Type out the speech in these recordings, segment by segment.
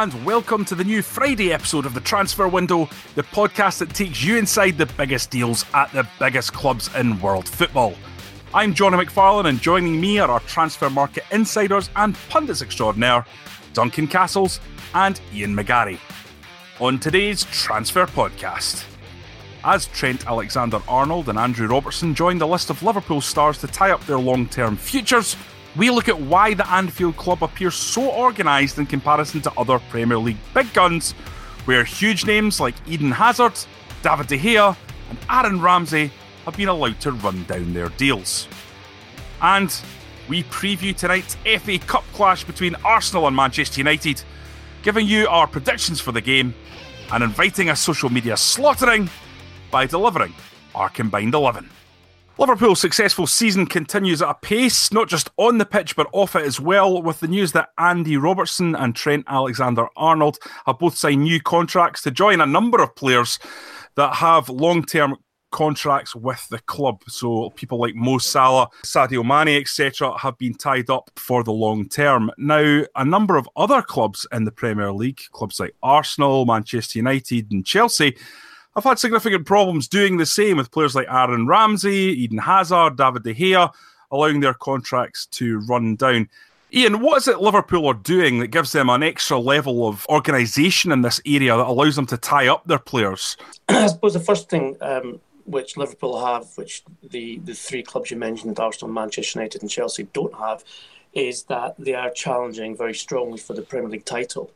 And welcome to the new Friday episode of the Transfer Window, the podcast that takes you inside the biggest deals at the biggest clubs in world football. I'm Jonny McFarlane, and joining me are our transfer market insiders and pundits extraordinaire, Duncan Castles and Ian McGarry. On today's Transfer Podcast. As Trent Alexander Arnold and Andrew Robertson join the list of Liverpool stars to tie up their long term futures, we look at why the Anfield club appears so organised in comparison to other Premier League big guns, where huge names like Eden Hazard, David De Gea, and Aaron Ramsey have been allowed to run down their deals. And we preview tonight's FA Cup clash between Arsenal and Manchester United, giving you our predictions for the game and inviting a social media slaughtering by delivering our combined 11. Liverpool's successful season continues at a pace, not just on the pitch but off it as well, with the news that Andy Robertson and Trent Alexander Arnold have both signed new contracts to join a number of players that have long term contracts with the club. So people like Mo Salah, Sadio Mane, etc., have been tied up for the long term. Now, a number of other clubs in the Premier League, clubs like Arsenal, Manchester United, and Chelsea have had significant problems doing the same with players like Aaron Ramsey, Eden Hazard, David De Gea, allowing their contracts to run down. Ian, what is it Liverpool are doing that gives them an extra level of organisation in this area that allows them to tie up their players? I suppose the first thing um, which Liverpool have, which the, the three clubs you mentioned, Arsenal, Manchester United, and Chelsea, don't have, is that they are challenging very strongly for the Premier League title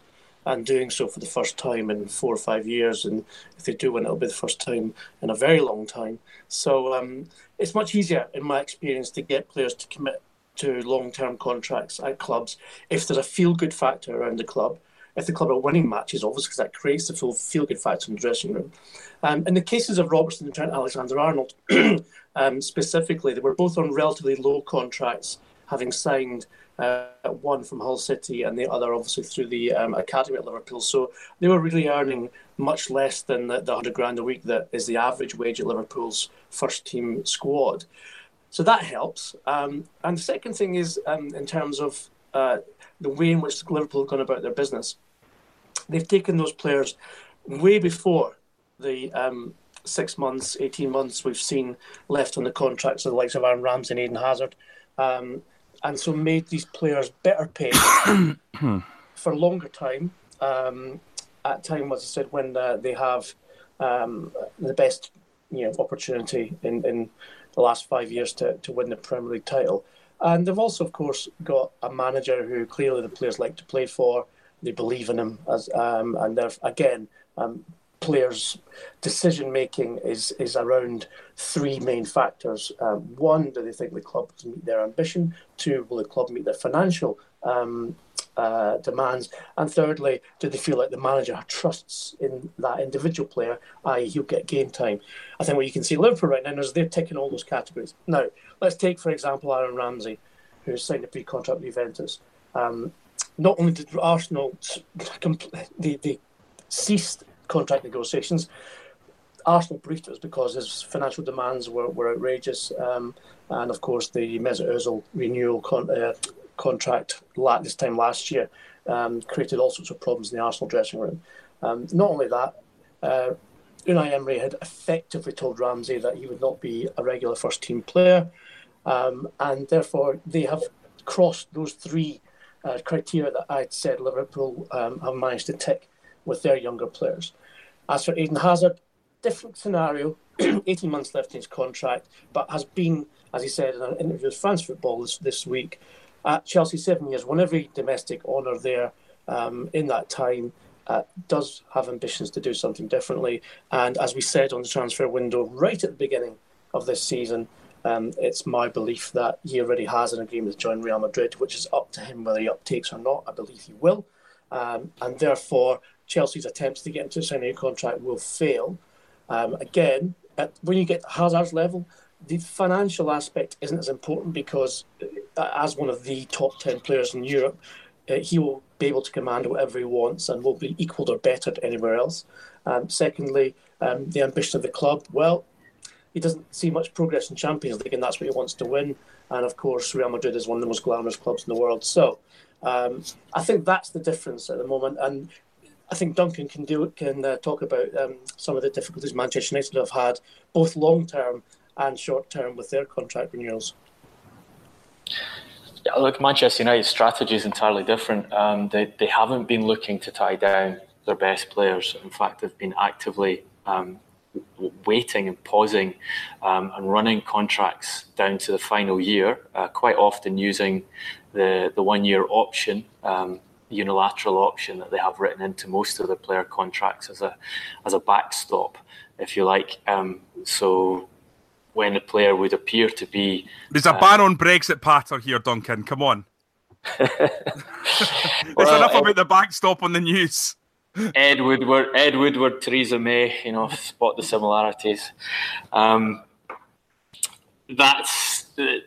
and doing so for the first time in four or five years. And if they do win, it'll be the first time in a very long time. So um, it's much easier, in my experience, to get players to commit to long-term contracts at clubs if there's a feel-good factor around the club. If the club are winning matches, obviously, because that creates the full feel-good factor in the dressing room. Um, in the cases of Robertson and Trent Alexander-Arnold, um, specifically, they were both on relatively low contracts, having signed uh, one from Hull City and the other obviously through the um, academy at Liverpool. So they were really earning much less than the, the 100 grand a week that is the average wage at Liverpool's first team squad. So that helps. Um, and the second thing is um, in terms of uh, the way in which Liverpool have gone about their business. They've taken those players way before the um, six months, 18 months we've seen left on the contracts of the likes of Aaron Ramsey and Eden Hazard. Um, and so made these players better paid for longer time. Um, at time, as I said, when uh, they have um, the best you know opportunity in, in the last five years to, to win the Premier League title. And they've also, of course, got a manager who clearly the players like to play for. They believe in him as, um, and they're again um, players' decision making is is around three main factors. Um, one, do they think the club can meet their ambition? Two, will the club meet their financial um, uh, demands? And thirdly, do they feel like the manager trusts in that individual player, i.e., he'll get game time? I think what you can see Liverpool right now is they're ticking all those categories. Now, let's take, for example, Aaron Ramsey, who signed a pre contract with Juventus. Um, not only did Arsenal they, they ceased contract negotiations. Arsenal briefed us because his financial demands were, were outrageous. Um, and of course, the Mesut Ozil renewal con- uh, contract this time last year um, created all sorts of problems in the Arsenal dressing room. Um, not only that, uh, Unai Emery had effectively told Ramsey that he would not be a regular first team player. Um, and therefore, they have crossed those three uh, criteria that I'd said Liverpool um, have managed to tick with their younger players. As for Eden Hazard, different scenario, 18 months left in his contract, but has been, as he said in an interview with France Football this, this week, at Chelsea seven years, won every domestic honour there um, in that time. uh, does have ambitions to do something differently. And as we said on the transfer window right at the beginning of this season, um, it's my belief that he already has an agreement to join Real Madrid, which is up to him whether he uptakes or not. I believe he will. Um, and therefore, Chelsea's attempts to get into a new contract will fail. Um, again, at, when you get Hazard's level, the financial aspect isn't as important because, as one of the top 10 players in Europe, uh, he will be able to command whatever he wants and will be equal or bettered anywhere else. Um, secondly, um, the ambition of the club. Well, he doesn't see much progress in Champions League, and that's what he wants to win. And of course, Real Madrid is one of the most glamorous clubs in the world. So um, I think that's the difference at the moment. And I think Duncan can do can uh, talk about um, some of the difficulties Manchester United have had, both long term and short term, with their contract renewals. Yeah, look, Manchester United's strategy is entirely different. Um, they, they haven't been looking to tie down their best players. In fact, they've been actively um, waiting and pausing um, and running contracts down to the final year, uh, quite often using the, the one year option, um, unilateral option that they have written into most of their player contracts as a, as a backstop, if you like. Um, so when a player would appear to be. There's a uh, ban on Brexit patter here, Duncan. Come on. There's well, enough about the backstop on the news. Ed Woodward, Ed Woodward, Theresa May, you know, spot the similarities. Um, that's the,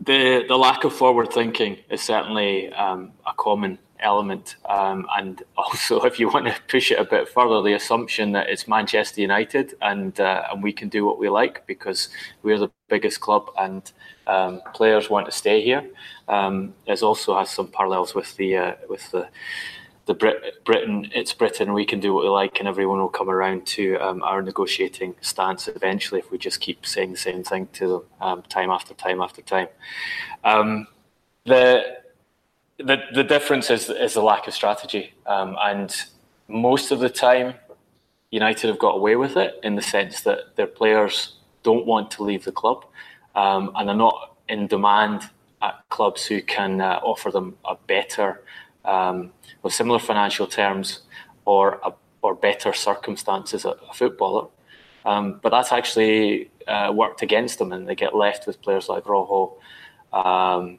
the, the lack of forward thinking is certainly um, a common element. Um, and also, if you want to push it a bit further, the assumption that it's Manchester United and uh, and we can do what we like because we're the biggest club and um, players want to stay here. Um, is also has some parallels with the uh, with the the Brit- Britain, it's Britain, we can do what we like, and everyone will come around to um, our negotiating stance eventually if we just keep saying the same thing to them um, time after time after time. Um, the, the the difference is is the lack of strategy, um, and most of the time, United have got away with it in the sense that their players don't want to leave the club, um, and they're not in demand at clubs who can uh, offer them a better um, with similar financial terms or a, or better circumstances a footballer. Um, but that's actually uh, worked against them, and they get left with players like Rojo, um,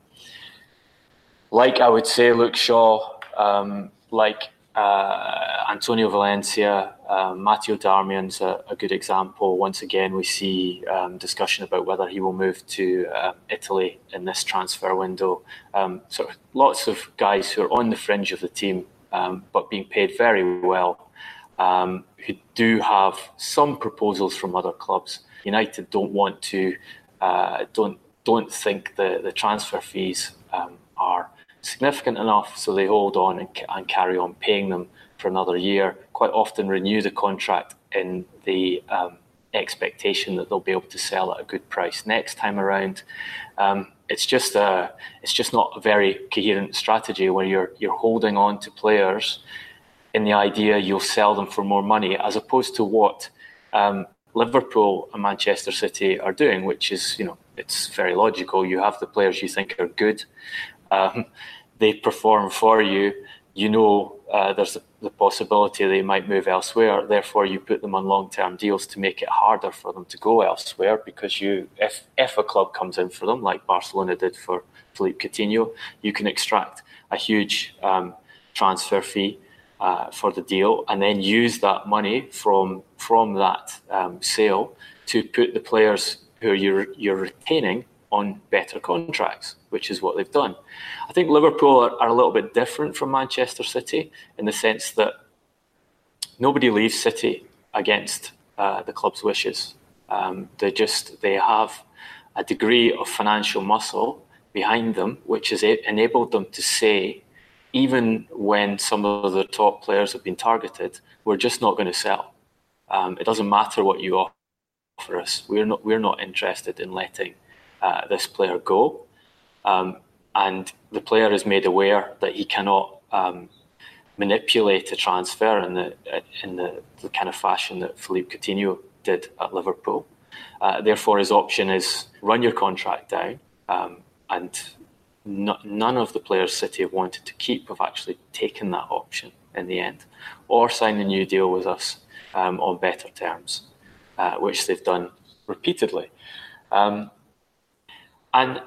like I would say Luke Shaw, um, like uh, Antonio Valencia, um, Matteo Darmian's a, a, good example. Once again, we see um, discussion about whether he will move to uh, Italy in this transfer window. Um, so lots of guys who are on the fringe of the team, um, but being paid very well, um, who do have some proposals from other clubs. United don't want to, uh, don't don't think the the transfer fees um, are significant enough so they hold on and, and carry on paying them for another year, quite often renew the contract in the um, expectation that they'll be able to sell at a good price next time around. Um, it's just a, it's just not a very coherent strategy where you're you're holding on to players in the idea you'll sell them for more money, as opposed to what um, Liverpool and Manchester City are doing, which is you know it's very logical. You have the players you think are good, um, they perform for you, you know uh, there's the possibility they might move elsewhere. Therefore, you put them on long-term deals to make it harder for them to go elsewhere. Because you, if if a club comes in for them, like Barcelona did for Philippe Coutinho, you can extract a huge um, transfer fee uh, for the deal, and then use that money from from that um, sale to put the players who you're you're retaining on better contracts, which is what they've done. I think Liverpool are, are, a little bit different from Manchester City in the sense that nobody leaves City against uh, the club's wishes. Um, they just they have a degree of financial muscle behind them, which has enabled them to say, even when some of the top players have been targeted, we're just not going to sell. Um, it doesn't matter what you offer us. We're not we're not interested in letting uh, this player go. Um, and the player is made aware that he cannot um, manipulate a transfer in the in the, the, kind of fashion that Philippe Coutinho did at Liverpool. Uh, therefore, his option is run your contract down, um, and no, none of the players City have wanted to keep have actually taken that option. in the end, or sign a new deal with us um, on better terms, uh, which they've done repeatedly. Um, and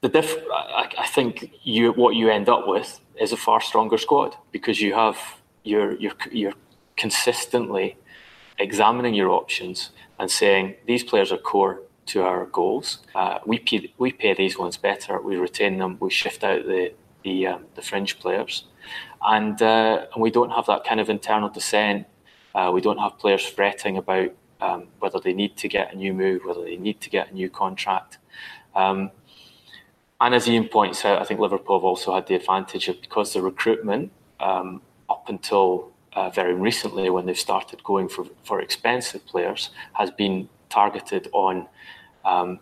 the diff- I, I, think you what you end up with is a far stronger squad because you have you're you're you're consistently examining your options and saying these players are core to our goals. Uh, we pay we pay these ones better. We retain them. We shift out the the um, the fringe players, and uh, and we don't have that kind of internal dissent. Uh, we don't have players fretting about um, whether they need to get a new move, whether they need to get a new contract. Um, and as Ian points out, I think Liverpool have also had the advantage of because the recruitment um, up until uh, very recently, when they've started going for, for expensive players, has been targeted on um,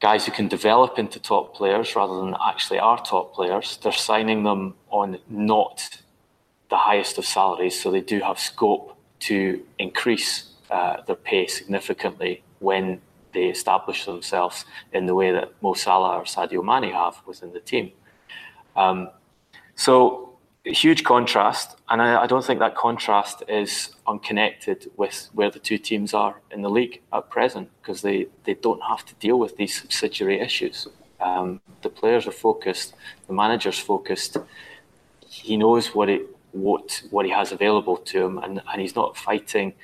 guys who can develop into top players rather than actually are top players. They're signing them on not the highest of salaries, so they do have scope to increase uh, their pay significantly when they establish themselves in the way that Mo Salah or Sadio Mane have within the team. Um, so huge contrast, and I, I, don't think that contrast is unconnected with where the two teams are in the league at present, because they, they don't have to deal with these subsidiary issues. Um, the players are focused, the manager's focused. He knows what it what what he has available to him, and, and he's not fighting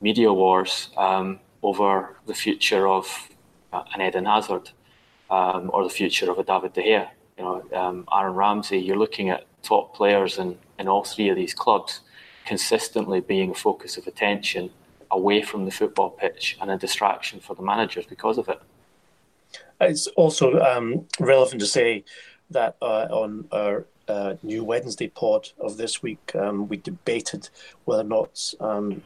media wars um, over the future of uh, an Eden Hazard um, or the future of a David De Gea. You know, um, Aaron Ramsey. You're looking at top players in, in all three of these clubs consistently being a focus of attention away from the football pitch and a distraction for the managers because of it. It's also um, relevant to say that uh, on our uh, new Wednesday pod of this week, um, we debated whether or not um,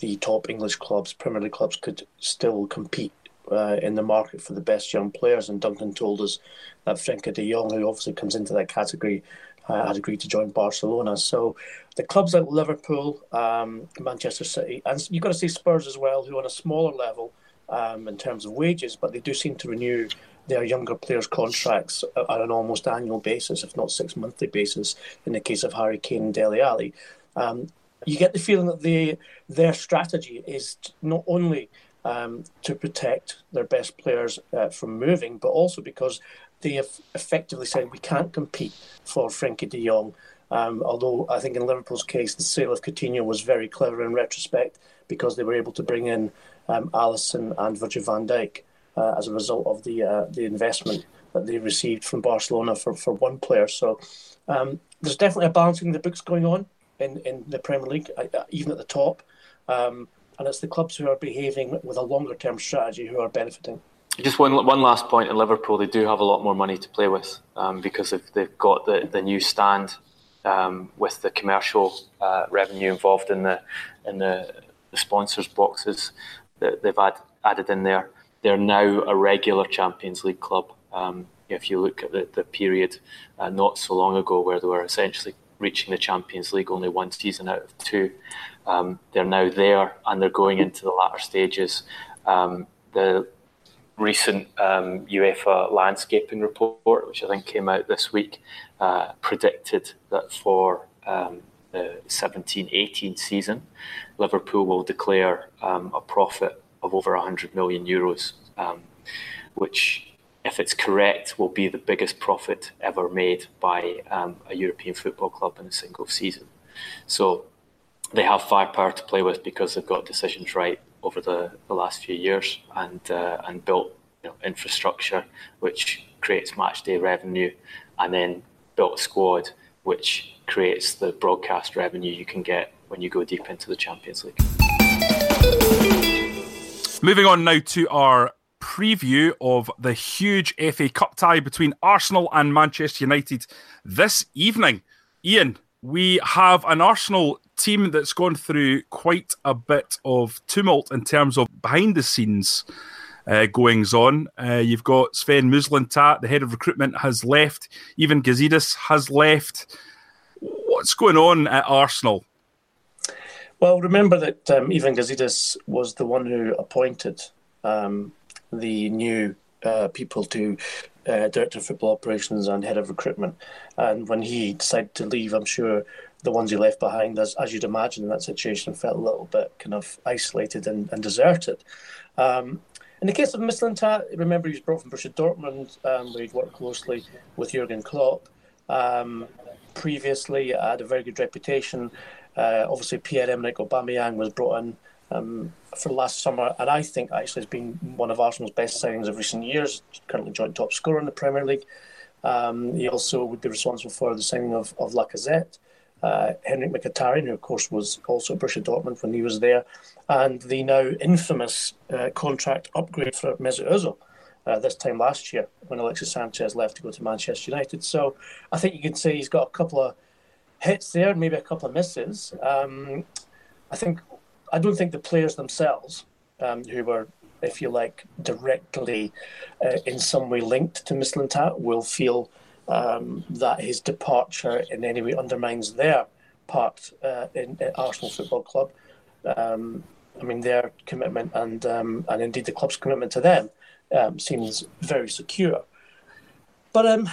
the top English clubs, Premier League clubs, could still compete uh, in the market for the best young players. And Duncan told us that Frenkie de Jong, who obviously comes into that category, uh, had agreed to join Barcelona. So the clubs like Liverpool, um, Manchester City, and you've got to see Spurs as well, who on a smaller level um, in terms of wages, but they do seem to renew their younger players' contracts on an almost annual basis, if not six monthly basis, in the case of Harry Kane and Dele Alli. Um, you get the feeling that they, their strategy is not only um, to protect their best players uh, from moving, but also because they have effectively said we can't compete for Frenkie de Jong. Um, although I think in Liverpool's case, the sale of Coutinho was very clever in retrospect because they were able to bring in um, Alisson and Virgil van Dijk uh, as a result of the uh, the investment that they received from Barcelona for, for one player. So um, there's definitely a balancing of the books going on in, in the Premier League, uh, uh, even at the top. Um, and it's the clubs who are behaving with a longer term strategy who are benefiting. Just one one last point in Liverpool, they do have a lot more money to play with um, because they've, they've got the, the new stand um, with the commercial uh, revenue involved in the in the, the sponsors boxes that they've add, added in there. They're now a regular Champions League club. Um, if you look at the, the period uh, not so long ago where they were essentially reaching the Champions League only one season out of two. Um, they're now there and they're going into the latter stages. Um, the recent um, UEFA landscaping report, which I think came out this week, uh, predicted that for um, the 17 18 season, Liverpool will declare um, a profit of over 100 million euros, um, which if it's correct, will be the biggest profit ever made by um, a European football club in a single season. So they have firepower to play with because they've got decisions right over the, the last few years and uh, and built you know, infrastructure which creates match day revenue, and then built a squad which creates the broadcast revenue you can get when you go deep into the Champions League. Moving on now to our preview of the huge FA Cup tie between Arsenal and Manchester United this evening. Ian, we have an Arsenal team that's gone through quite a bit of tumult in terms of behind the scenes uh, goings on. Uh, you've got Sven Mislintat, the head of recruitment, has left. Ivan Gazidis has left. What's going on at Arsenal? Well, remember that um, Ivan Gazidis was the one who appointed um, the new uh, people to uh, director of football operations and head of recruitment. And when he decided to leave, I'm sure the ones he left behind, as, as you'd imagine in that situation, felt a little bit kind of isolated and, and deserted. Um, in the case of Mislintat, remember he was brought from Borussia Dortmund, um, where he'd worked closely with Jurgen Klopp. Um, previously, had a very good reputation. Uh, obviously, Pierre-Emerick Aubameyang was brought in um, for last summer, and I think actually has been one of Arsenal's best signings of recent years. Currently joint top scorer in the Premier League. Um, he also would be responsible for the signing of, of Lacazette. Uh, Henrikh Mkhitaryan, who of course was also at Borussia Dortmund when he was there, and the now infamous uh, contract upgrade for Mesut Ozil uh, this time last year when Alexis Sanchez left to go to Manchester United. So I think you could say he's got a couple of hits there, maybe a couple of misses. Um, I think I don't think the players themselves, um, who were, if you like, directly uh, in some way linked to Mislintat, will feel um, that his departure in any way undermines their part uh, in, in, Arsenal Football Club. Um, I mean, their commitment and um, and indeed the club's commitment to them um, seems very secure. But um,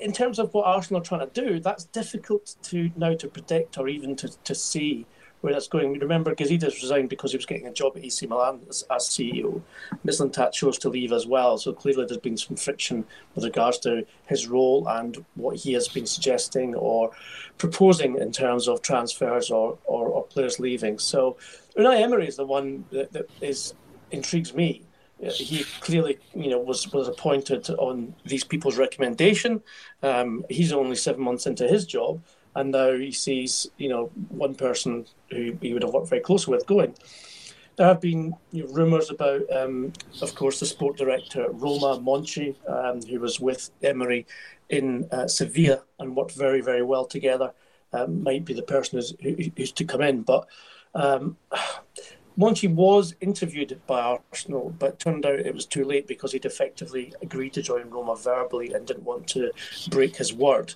in terms of what Arsenal are trying to do, that's difficult to now to predict or even to, to see where that's going. Remember, Gazidis resigned because he was getting a job at AC Milan as, as CEO. Mislintat chose to leave as well, so clearly there's been some friction with regards to his role and what he has been suggesting or proposing in terms of transfers or, or, or players leaving. So Unai Emery is the one that, that is intrigues me. He clearly, you know, was was appointed on these people's recommendation. Um, he's only seven months into his job, and now he sees you know one person who he would have worked very closely with going. There have been you know, rumours about, um, of course, the sport director Roma Monchi, um, who was with Emery in uh, Sevilla and worked very, very well together. Um, might be the person who's, who's to come in, but Monchi was interviewed by Arsenal, but turned out it was too late because he'd effectively agreed to join Roma verbally and didn't want to break his word.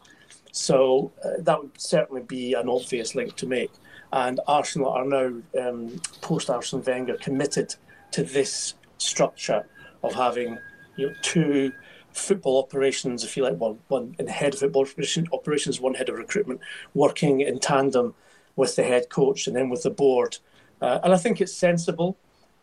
So uh, that would certainly be an obvious link to make. And Arsenal are now, um, post Arsene Wenger, committed to this structure of having you know, two football operations, if you like, one, one in head of football operations, one head of recruitment, working in tandem with the head coach and then with the board. Uh, and I think it's sensible,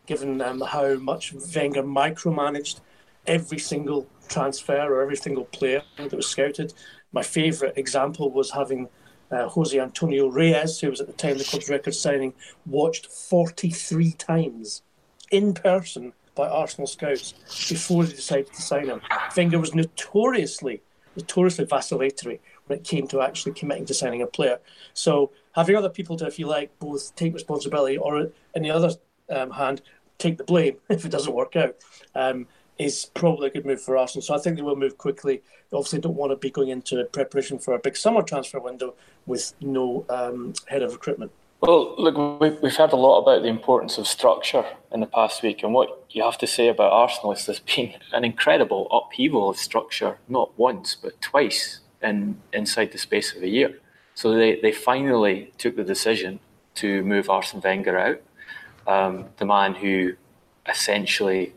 given um, how much Wenger micromanaged every single transfer or every single player that was scouted. My favourite example was having uh, Jose Antonio Reyes, who was at the time the club's record signing, watched 43 times in person by Arsenal scouts before they decided to sign him. Wenger was notoriously, notoriously vacillatory when it came to actually committing to signing a player. So having other people to, if you like, both take responsibility or, in the other um, hand, take the blame if it doesn't work out. Um, is probably a good move for Arsenal. So I think they will move quickly. They obviously don't want to be going into preparation for a big summer transfer window with no um, head of recruitment. Well, look, we've heard a lot about the importance of structure in the past week, and what you have to say about Arsenal is there's been an incredible upheaval of structure, not once but twice in inside the space of a year. So they, they finally took the decision to move Arsene Wenger out, um, the man who essentially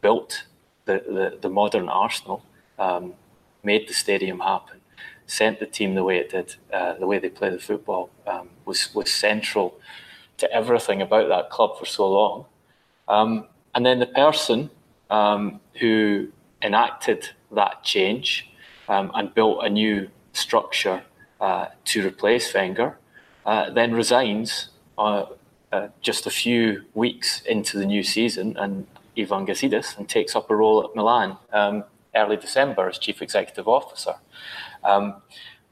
built the, the, the modern Arsenal, um, made the stadium happen, sent the team the way it did, uh, the way they play the football, um, was, was central to everything about that club for so long. Um, and then the person um, who enacted that change um, and built a new structure uh, to replace Wenger uh, then resigns uh, uh, just a few weeks into the new season and Ivan Gazidis and takes up a role at Milan um, early December as chief executive officer. Um,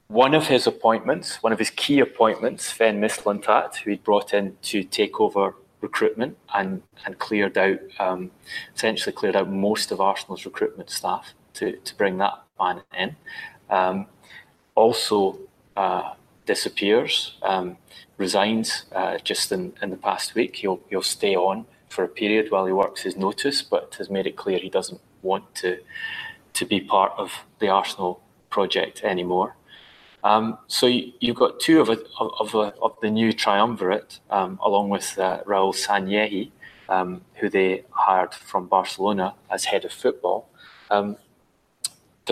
one of his appointments, one of his key appointments, Sven Mislintat, who he'd brought in to take over recruitment and, and cleared out, um, essentially cleared out most of Arsenal's recruitment staff to, to bring that in, um, also uh, disappears, um, resigns uh, just in, in the past week. He'll, he'll stay on for a period while he works his notice, but has made it clear he doesn't want to to be part of the Arsenal project anymore. Um, so you, have got two of, a, of, a, of, the new triumvirate, um, along with uh, Raul Sanllehi, um, who they hired from Barcelona as head of football.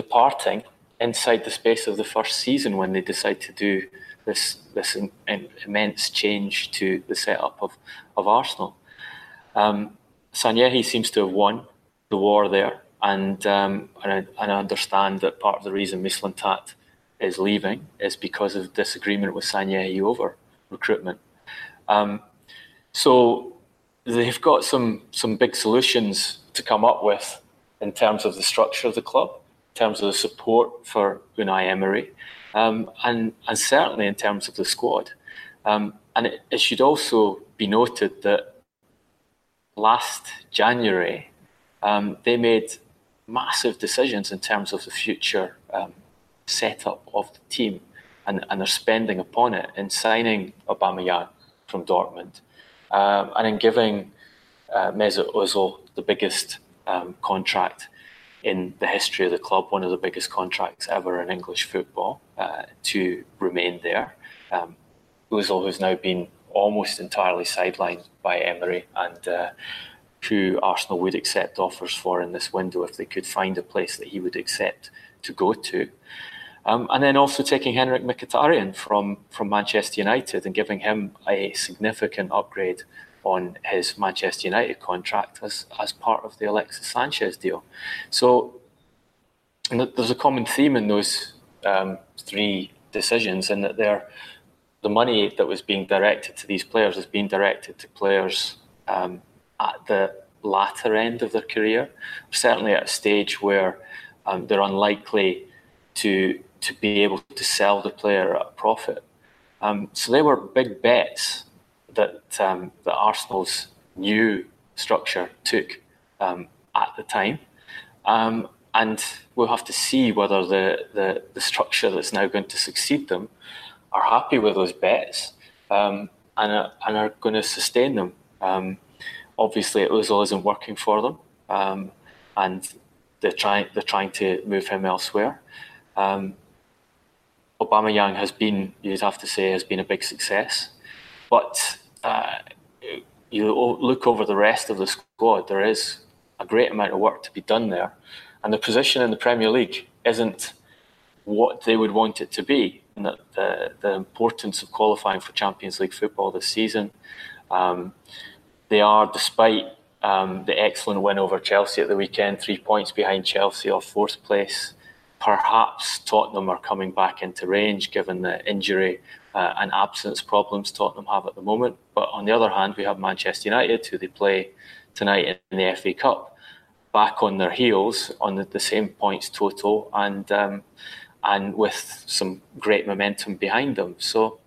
Departing inside the space of the first season when they decide to do this this in, in, immense change to the setup of, of Arsenal. Um, Sanllehi seems to have won the war there, and, um, and, I, and I understand that part of the reason Mislintat is leaving is because of disagreement with Sanllehi over recruitment. Um, so they've got some some big solutions to come up with in terms of the structure of the club, terms of the support for Unai Emery, um, and and certainly in terms of the squad. Um, and it, it, should also be noted that last January um, they made massive decisions in terms of the future um, setup of the team and, and their spending upon it in signing Aubameyang from Dortmund um, and in giving uh, Mesut Ozil the biggest um, contract in the history of the club, one of the biggest contracts ever in English football, uh, to remain there. Um, Ozil, who's now been almost entirely sidelined by Emery, and uh, who Arsenal would accept offers for in this window if they could find a place that he would accept to go to. Um, and then also taking Henrikh Mkhitaryan from, from Manchester United and giving him a significant upgrade on his Manchester United contract as, as part of the Alexis Sanchez deal. So there's a common theme in those um, three decisions in that they're, the money that was being directed to these players is being directed to players um, at the latter end of their career, certainly at a stage where um, they're unlikely to to be able to sell the player at a profit. Um, so they were big bets that um, that Arsenal's new structure took um, at the time, um, and we'll have to see whether the, the, the structure that's now going to succeed them are happy with those bets um, and are, and are going to sustain them. Um, obviously, Ozil isn't working for them, and they're trying they're trying to move him elsewhere. Um, Aubameyang has been, you'd have to say, has been a big success. But uh, you look over the rest of the squad, there is a great amount of work to be done there. And the position in the Premier League isn't what they would want it to be. And the, the, the importance of qualifying for Champions League football this season. Um, they are, despite um, the excellent win over Chelsea at the weekend, three points behind Chelsea off fourth place perhaps Tottenham are coming back into range given the injury uh, and absence problems Tottenham have at the moment. But on the other hand, we have Manchester United, who they play tonight in the FA Cup, back on their heels on the, the same points total and um, and with some great momentum behind them. So,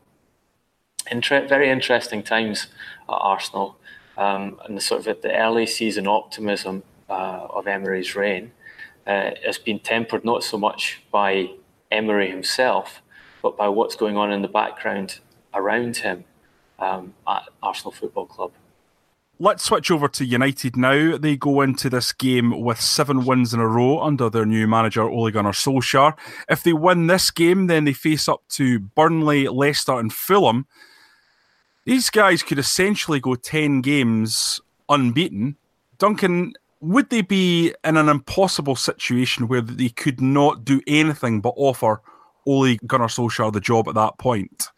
inter- very interesting times at Arsenal, um, and the sort of the early season optimism uh, of Emery's reign uh, has been tempered not so much by Emery himself, but by what's going on in the background around him um, at Arsenal Football Club. Let's switch over to United now. They go into this game with seven wins in a row under their new manager, Ole Gunnar Solskjaer. If they win this game, then they face up to Burnley, Leicester, and Fulham. These guys could essentially go 10 games unbeaten. Duncan, would they be in an impossible situation where they could not do anything but offer Ole Gunnar Solskjaer the job at that point?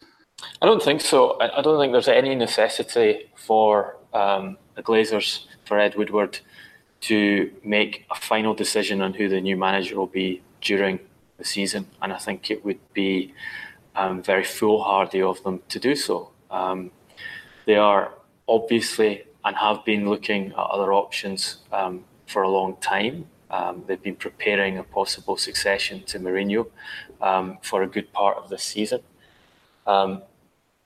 I don't think so. I don't think there's any necessity for um, the Glazers, for Ed Woodward, to make a final decision on who the new manager will be during the season. And I think it would be um, very foolhardy of them to do so. Um, they are obviously and have been looking at other options um, for a long time. Um, they've been preparing a possible succession to Mourinho um, for a good part of this season. Um,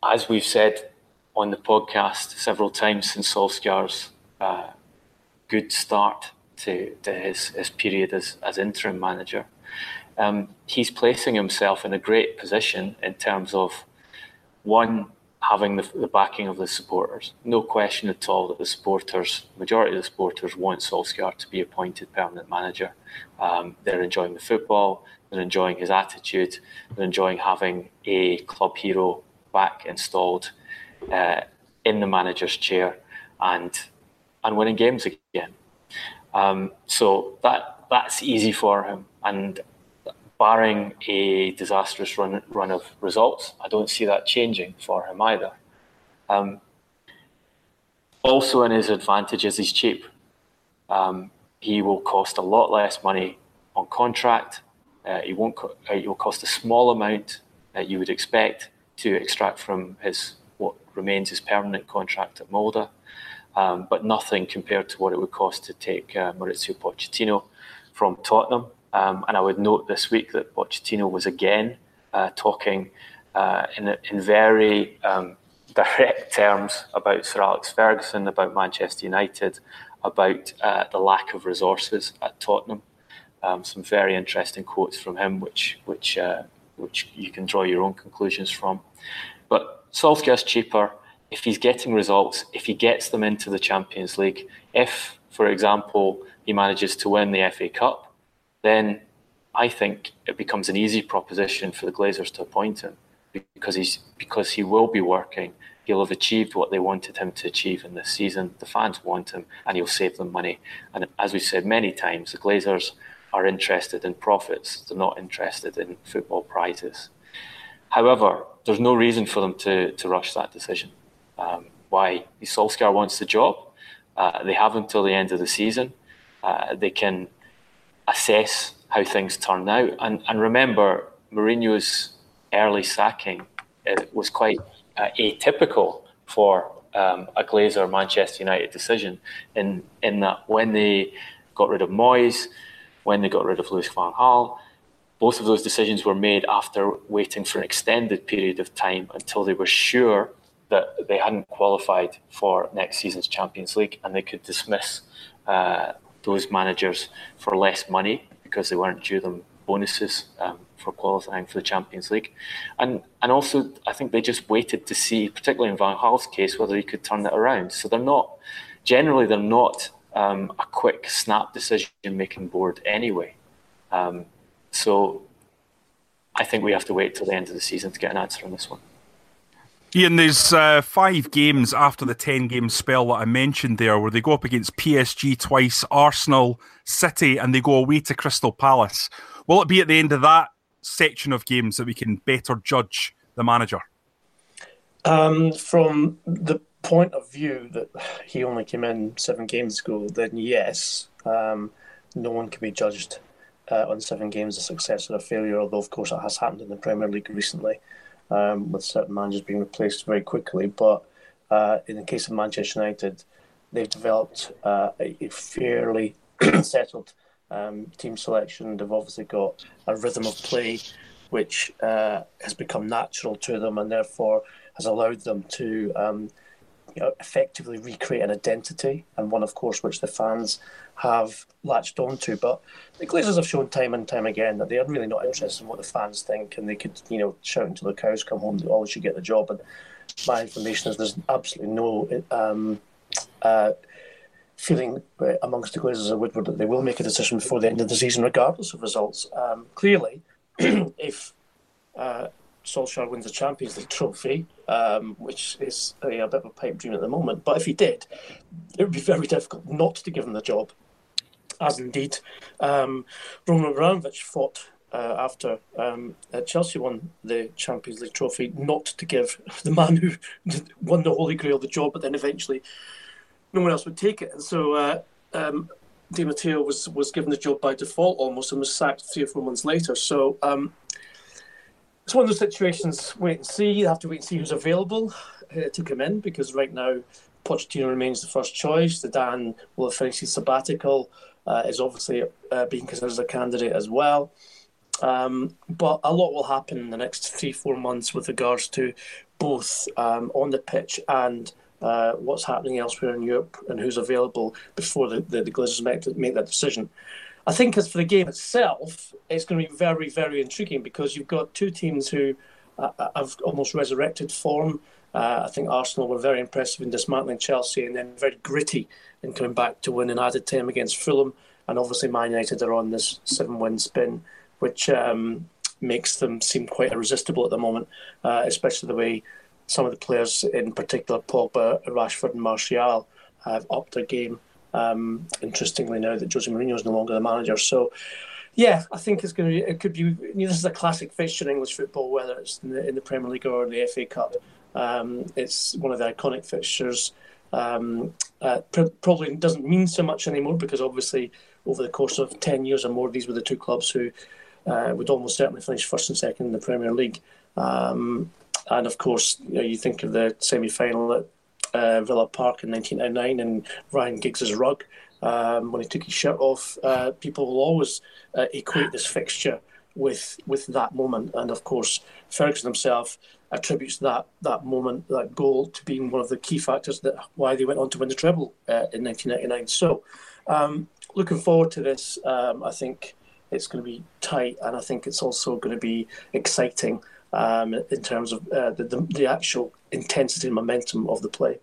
as we've said on the podcast several times since Solskjaer's uh, good start to, to his, his period as, as interim manager, um, he's placing himself in a great position in terms of one, having the, the, backing of the supporters. No question at all that the supporters, majority of the supporters, want Solskjaer to be appointed permanent manager. Um, they're enjoying the football, they're enjoying his attitude, they're enjoying having a club hero back installed uh, in the manager's chair and and winning games again. Um, so that that's easy for him, and barring a disastrous run run of results, I don't see that changing for him either. Um, also, in his advantage is he's cheap. Um, he will cost a lot less money on contract. Uh, he won't. Co- uh, he will cost a small amount that you would expect to extract from his what remains his permanent contract at Molde, um, but nothing compared to what it would cost to take uh, Mauricio Pochettino from Tottenham. Um, and I would note this week that Pochettino was again uh, talking uh, in, in very um, direct terms about Sir Alex Ferguson, about Manchester United, about uh, the lack of resources at Tottenham. Um, some very interesting quotes from him, which which uh, which you can draw your own conclusions from. But Solskjaer's cheaper if he's getting results, if he gets them into the Champions League, if, for example, he manages to win the FA Cup, then I think it becomes an easy proposition for the Glazers to appoint him because he's because he will be working. He'll have achieved what they wanted him to achieve in this season. The fans want him, and he'll save them money. And as we've said many times, the Glazers are interested in profits. They're not interested in football prizes. However, there's no reason for them to, to rush that decision. Um, why Solskjaer wants the job. Uh, they have until the end of the season. Uh, they can assess how things turn out. And, and remember, Mourinho's early sacking uh, was quite uh, atypical for um, a Glazer Manchester United decision in, in that when they got rid of Moyes, when they got rid of Louis van Gaal, both of those decisions were made after waiting for an extended period of time until they were sure that they hadn't qualified for next season's Champions League and they could dismiss uh, those managers for less money because they weren't due them bonuses um, for qualifying for the Champions League. And and also, I think they just waited to see, particularly in Van Gaal's case, whether he could turn it around. So they're not, generally, they're not um, a quick snap decision making board anyway. Um, so I think we have to wait till the end of the season to get an answer on this one. Ian, there's uh, five games after the 10 game spell that I mentioned there where they go up against PSG twice, Arsenal, City, and they go away to Crystal Palace. Will it be at the end of that section of games that we can better judge the manager? Um, from the point of view that he only came in seven games ago, then yes, um, no one can be judged uh, on seven games a success or a failure, although, of course, it has happened in the Premier League recently um, with certain managers being replaced very quickly. But uh, in the case of Manchester United, they've developed uh, a, fairly settled um, team selection. They've obviously got a rhythm of play which uh, has become natural to them and therefore has allowed them to um, you know, effectively recreate an identity and one, of course, which the fans have latched onto. But the Glazers have shown time and time again that they are really not interested in what the fans think, and they could, you know, shout until the cows come home. They always should get the job. And my information is there's absolutely no um, uh, feeling amongst the Glazers of Woodward that they will make a decision before the end of the season, regardless of results. Um, clearly, if uh, Solskjaer wins the Champions League trophy, um, which is a, a, bit of a pipe dream at the moment. But if he did, it would be very difficult not to give him the job, as indeed um, Roman Abramovich fought uh, after um, uh, Chelsea won the Champions League trophy, not to give the man who won the Holy Grail the job, but then eventually no one else would take it. And so uh, um, Di Matteo was, was given the job by default almost and was sacked three or four months later. So um, it's one of those situations. Wait and see. You have to wait and see who's available uh, to come in because right now Pochettino remains the first choice. Zidane will have finished his sabbatical. Uh, is obviously uh, being considered as a candidate as well. Um, but a lot will happen in the next three, four months with regards to both um, on the pitch and uh, what's happening elsewhere in Europe and who's available before the, the, the Glazers make, make that decision. I think as for the game itself, it's going to be very, very intriguing because you've got two teams who uh, uh, have almost resurrected form. Uh, I think Arsenal were very impressive in dismantling Chelsea and then very gritty in coming back to win an added time against Fulham. And obviously, Man United are on this seven win spin, which um, makes them seem quite irresistible at the moment, uh, especially the way some of the players, in particular Pogba, Rashford, and Martial, have upped their game um, interestingly, now that Jose Mourinho is no longer the manager, so Yeah, I think it's going to be. It could be. You know, this is a classic fixture in English football, whether it's in the, in the Premier League or the FA Cup. Um, it's one of the iconic fixtures. Um, uh, pr- probably doesn't mean so much anymore because obviously over the course of ten years or more, these were the two clubs who uh, would almost certainly finish first and second in the Premier League. Um, and of course, you, know, you think of the semi-final at uh, Villa Park in 1999 and Ryan Giggs's rug um, when he took his shirt off. Uh, people will always uh, equate this fixture with with that moment, and of course Ferguson himself attributes that that moment, that goal, to being one of the key factors that why they went on to win the treble uh, in 1999. So, um, looking forward to this. Um, I think it's going to be tight, and I think it's also going to be exciting um, in terms of uh, the, the, the actual intensity and momentum of the play.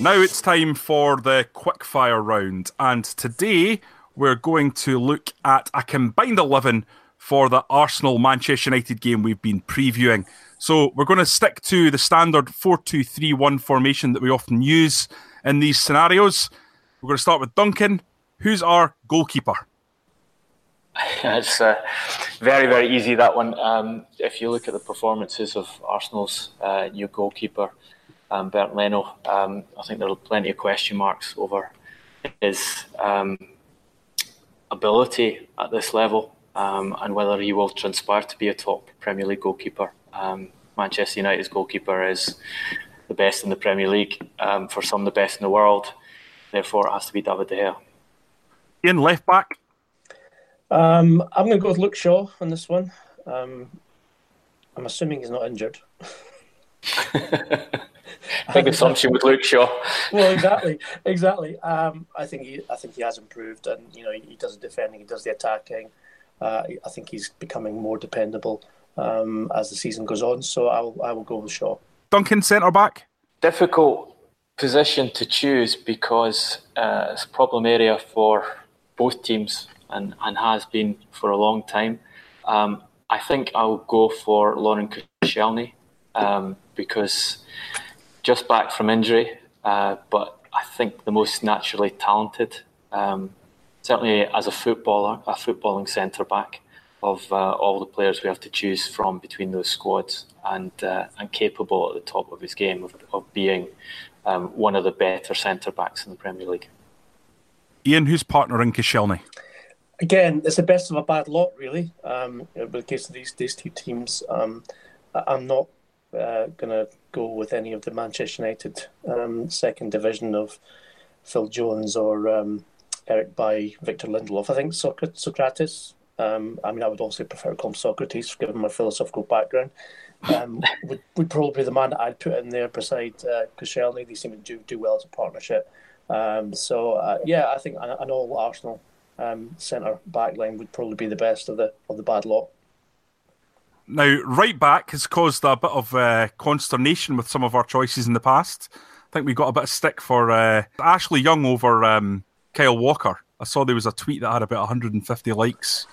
Now it's time for the quickfire round, and today we're going to look at a combined 11 for the Arsenal Manchester United game we've been previewing. So we're going to stick to the standard 4 2 3 1 formation that we often use in these scenarios. We're going to start with Duncan. Who's our goalkeeper? It's uh, very, very easy, that one. Um, if you look at the performances of Arsenal's uh, new goalkeeper, um, Bernd Leno. Um, I think there are plenty of question marks over his um, ability at this level um, and whether he will transpire to be a top Premier League goalkeeper. Um, Manchester United's goalkeeper is the best in the Premier League, for some the best in the world. Therefore, it has to be David De Gea. In left back. I'm going to go with Luke Shaw on this one. I'm assuming he's not injured. Big assumption with Luke Shaw. well, exactly, exactly. Um, I think he, I think he has improved, and you know, he, he does the defending, he does the attacking. Uh, I think he's becoming more dependable um, as the season goes on. So I will, I will go with Shaw. Duncan centre back. Difficult position to choose because uh, it's a problem area for both teams and, and has been for a long time. Um, I think I'll go for Laurent Koscielny um, because just back from injury, uh, but I think the most naturally talented, um, certainly as a footballer, a footballing centre back of uh, all the players we have to choose from between those squads, and uh, and capable at the top of his game of, of being um, one of the better centre backs in the Premier League. Ian, who's partnering Koscielny? Again, it's the best of a bad lot, really. Um, in the case of these these two teams, um, I'm not uh, going to go with any of the Manchester United um, second division of Phil Jones or um, Eric Bailly Victor Lindelof. I think Sokratis. Um, I mean, I would also prefer to call him Socrates, given my philosophical background. Um, would, would probably be the man that I'd put in there beside uh, Koscielny. They seem to do, do well as a partnership. Um, so uh, yeah, I think an all Arsenal um, centre back line would probably be the best of the of the bad lot. Now, right back has caused a bit of uh, consternation with some of our choices in the past. I think we got a bit of stick for uh, Ashley Young over um, Kyle Walker. I saw there was a tweet that had about 150 likes.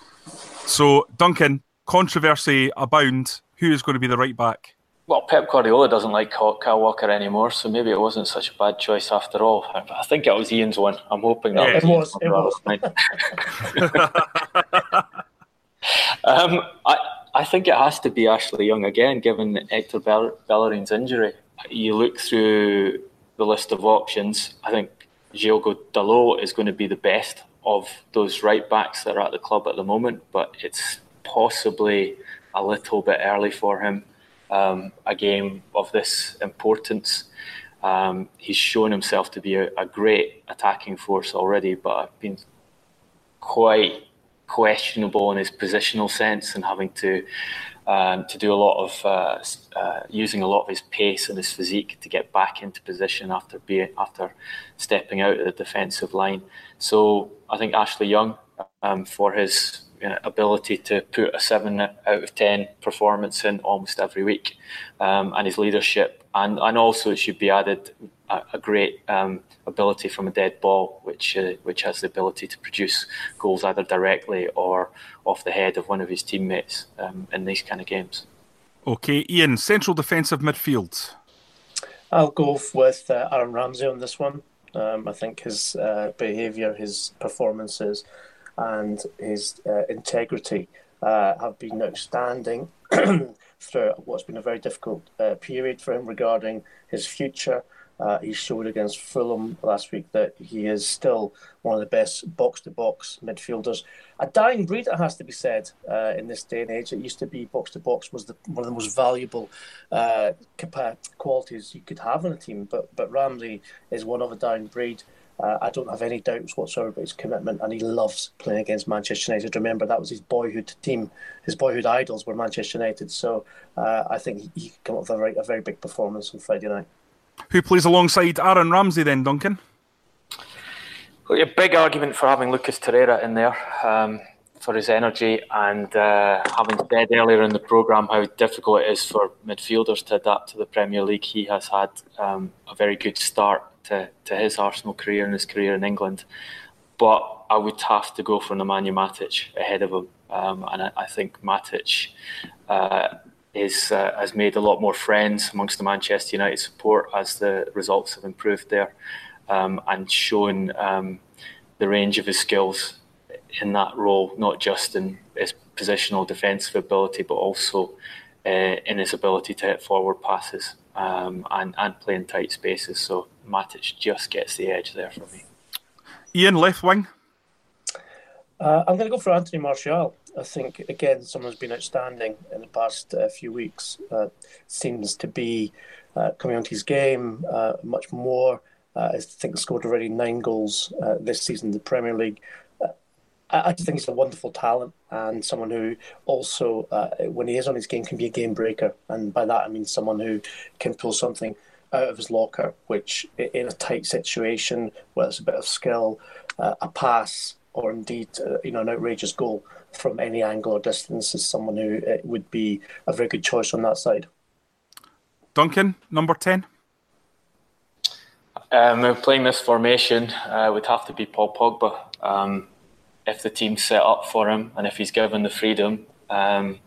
So, Duncan, controversy abound. Who is going to be the right back? Well, Pep Guardiola doesn't like Kyle Walker anymore, so maybe it wasn't such a bad choice after all. I think it was Ian's one. I'm hoping that yeah, was it was. It was. um, I, I think it has to be Ashley Young again, given Hector Bellerin's injury. You look through the list of options. I think Diogo Dalot is going to be the best of those right backs that are at the club at the moment, but it's possibly a little bit early for him. Um, a game of this importance. Um, he's shown himself to be a, a, great attacking force already, but I've been quite questionable in his positional sense and having to um, to do a lot of uh, uh, using a lot of his pace and his physique to get back into position after being after stepping out of the defensive line. So I think Ashley Young, um, for his ability to put a seven out of ten performance in almost every week, um, and his leadership, and and also it should be added a, a great um, ability from a dead ball, which uh, which has the ability to produce goals either directly or off the head of one of his teammates um, in these kind of games. Okay, Ian, central defensive midfield. I'll go with uh, Aaron Ramsey on this one. Um, I think his uh, behaviour, his performances and his uh, integrity uh, have been outstanding through what's been a very difficult uh, period for him regarding his future. Uh, he showed against Fulham last week that he is still one of the best box to box midfielders. A dying breed, it has to be said, uh, in this day and age. It used to be box to box was the, one of the most valuable qualities you could have in a team, but, but Ramsey is one of a dying breed. Uh, I don't have any doubts whatsoever about his commitment, and he loves playing against Manchester United. Remember, that was his boyhood team. His boyhood idols were Manchester United. So uh, I think he, he can come up with a very, a very big performance on Friday night. Who plays alongside Aaron Ramsey then, Duncan? Well, a big argument for having Lucas Torreira in there um, for his energy and uh, having said earlier in the programme how difficult it is for midfielders to adapt to the Premier League. He has had um, a very good start to, to his Arsenal career and his career in England. But I would have to go for Nemanja Matic ahead of him. Um, and I, I, think Matic uh, is uh, has made a lot more friends amongst the Manchester United support as the results have improved there, um, and shown um, the range of his skills in that role, not just in his positional defensive ability, but also uh, in his ability to hit forward passes um, and and play in tight spaces. So Matic just gets the edge there for me. Ian, left wing. Uh, I'm going to go for Anthony Martial. I think again, someone's been outstanding in the past uh, few weeks. Uh, seems to be uh, coming onto his game uh, much more. Uh, I think scored already nine goals uh, this season in the Premier League. I, I just think he's a wonderful talent and someone who also, when he is on his game, can be a game breaker. And by that I mean someone who can pull something out of his locker, which in a tight situation, whether it's a bit of skill, a pass, or indeed uh, you know an outrageous goal from any angle or distance is someone who uh, would be a very good choice on that side. Duncan, number ten. Um, playing this formation uh, would have to be Paul Pogba. Um, if the team's set up for him and if he's given the freedom um,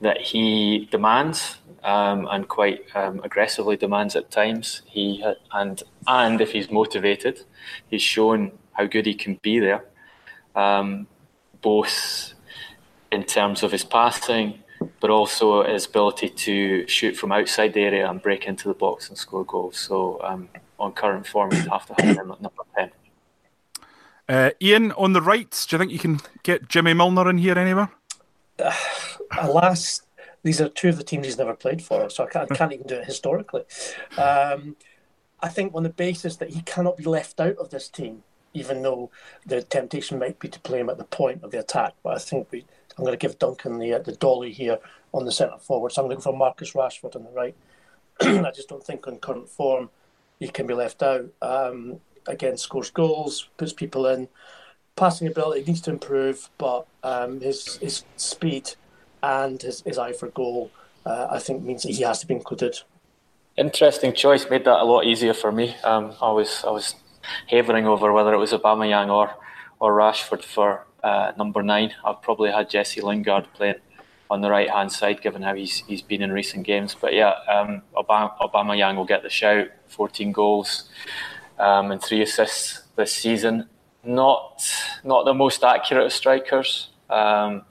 that he demands um, and quite um, aggressively demands at times, he and and if he's motivated, he's shown how good he can be there um, both in terms of his passing, but also his ability to shoot from outside the area and break into the box and score goals. So um, on current form, you'd have to have him at number 10. Uh, Ian, on the right, do you think you can get Jimmy Milner in here anywhere? Uh, alas, these are two of the teams he's never played for, so I can't, I can't even do it historically. Um, I think on the basis that he cannot be left out of this team, even though the temptation might be to play him at the point of the attack. But I think we, I'm going to give Duncan the uh, the dolly here on the centre forward. So I'm looking for Marcus Rashford on the right. I just don't think on current form he can be left out. Um, again, scores goals, puts people in. Passing ability needs to improve, but um, his his speed and his, his eye for goal, uh, I think, means that he has to be included. Interesting choice. Made that a lot easier for me. Um, I was I was havering over whether it was Aubameyang or or Rashford for uh, number nine. I've probably had Jesse Lingard playing on the right hand side, given how he's he's been in recent games. But yeah, um, Obama, Aubameyang will get the shout. 14 goals um, and three assists this season. Not not the most accurate of strikers. Um,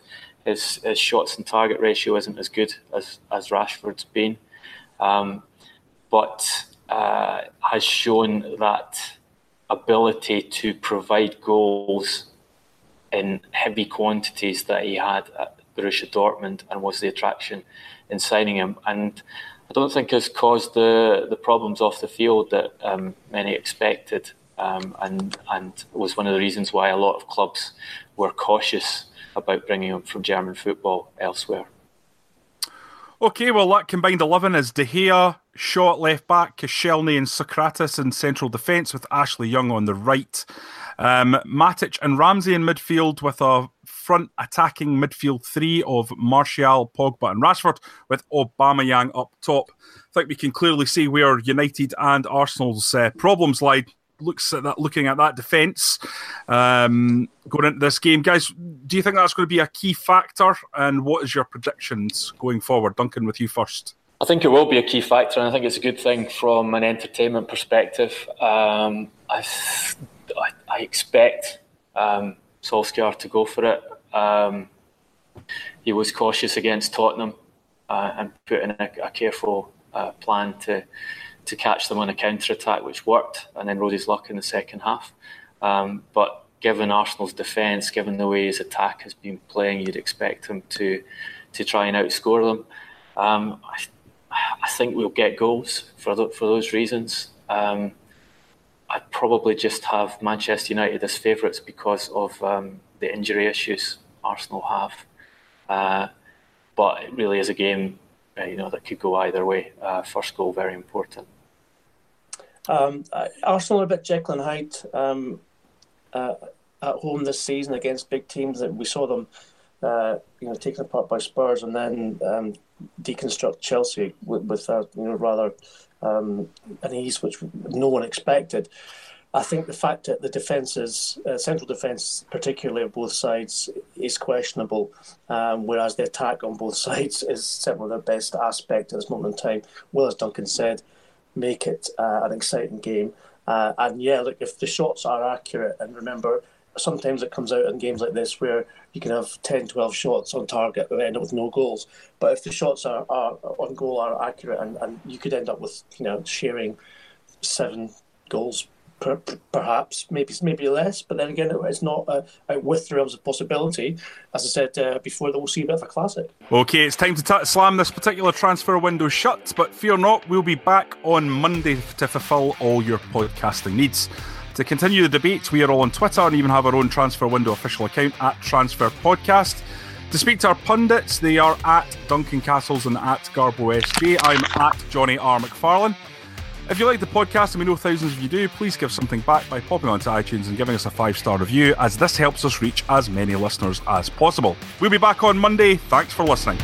his his shots and target ratio isn't as good as as Rashford's been, um, but uh, has shown that ability to provide goals in heavy quantities that he had at Borussia Dortmund and was the attraction in signing him. And I don't think has caused the, the problems off the field that um, many expected. Um, and and was one of the reasons why a lot of clubs were cautious about bringing him from German football elsewhere. Okay, well, that combined 11 is De Gea, Shaw left back, Koscielny and Sokratis in central defence with Ashley Young on the right. Um, Matic and Ramsey in midfield with a front attacking midfield three of Martial, Pogba and Rashford with Aubameyang up top. I think we can clearly see where United and Arsenal's uh, problems lie looks at that, looking at that defence um, going into this game, guys. Do you think that's going to be a key factor? And what is your predictions going forward, Duncan? With you first. I think it will be a key factor, and I think it's a good thing from an entertainment perspective. Um, I, I, I, expect um, Solskjaer to go for it. Um, he was cautious against Tottenham uh, and put in a, a careful uh, plan to to catch them on a counter attack, which worked, and then rode his luck in the second half. Um, but given Arsenal's defence, given the way his attack has been playing, you'd expect him to to try and outscore them. Um, I, I, think we'll get goals for the, for those reasons. Um, I'd probably just have Manchester United as favourites because of um, the injury issues Arsenal have. Uh, but it really is a game, uh, you know, that could go either way. Uh, first goal very important. Um, Arsenal are a bit Jekyll and Hyde um, uh, at home this season against big teams. That we saw them, uh, you know, taken apart by Spurs and then um, deconstruct Chelsea with, with you know rather um, an ease which no one expected. I think the fact that the defences, uh, central defence, particularly of both sides, is questionable, um, whereas the attack on both sides is certainly the best aspect at this moment in time. Well, as Duncan said, make it uh, an exciting game. Uh, and yeah, look, if the shots are accurate, and remember, sometimes it comes out in games like this where you can have 10, 12 shots on target and end up with no goals. But if the shots are, are on goal are accurate, and, and you could end up with you know sharing seven goals per, perhaps maybe maybe less. But then again, it's not uh, out with the realms of possibility. As I said uh, before, we'll see a bit of a classic. Okay, it's time to t- slam this particular transfer window shut. But fear not, we'll be back on Monday to fulfil all your podcasting needs. To continue the debate, we are all on Twitter and even have our own transfer window official account at Transfer Podcast. To speak to our pundits, they are at Duncan Castles and at Garbo SJ. I'm at Jonny R. McFarlane. If you like the podcast, and we know thousands of you do, please give something back by popping onto iTunes and giving us a five star review, as this helps us reach as many listeners as possible. We'll be back on Monday. Thanks for listening.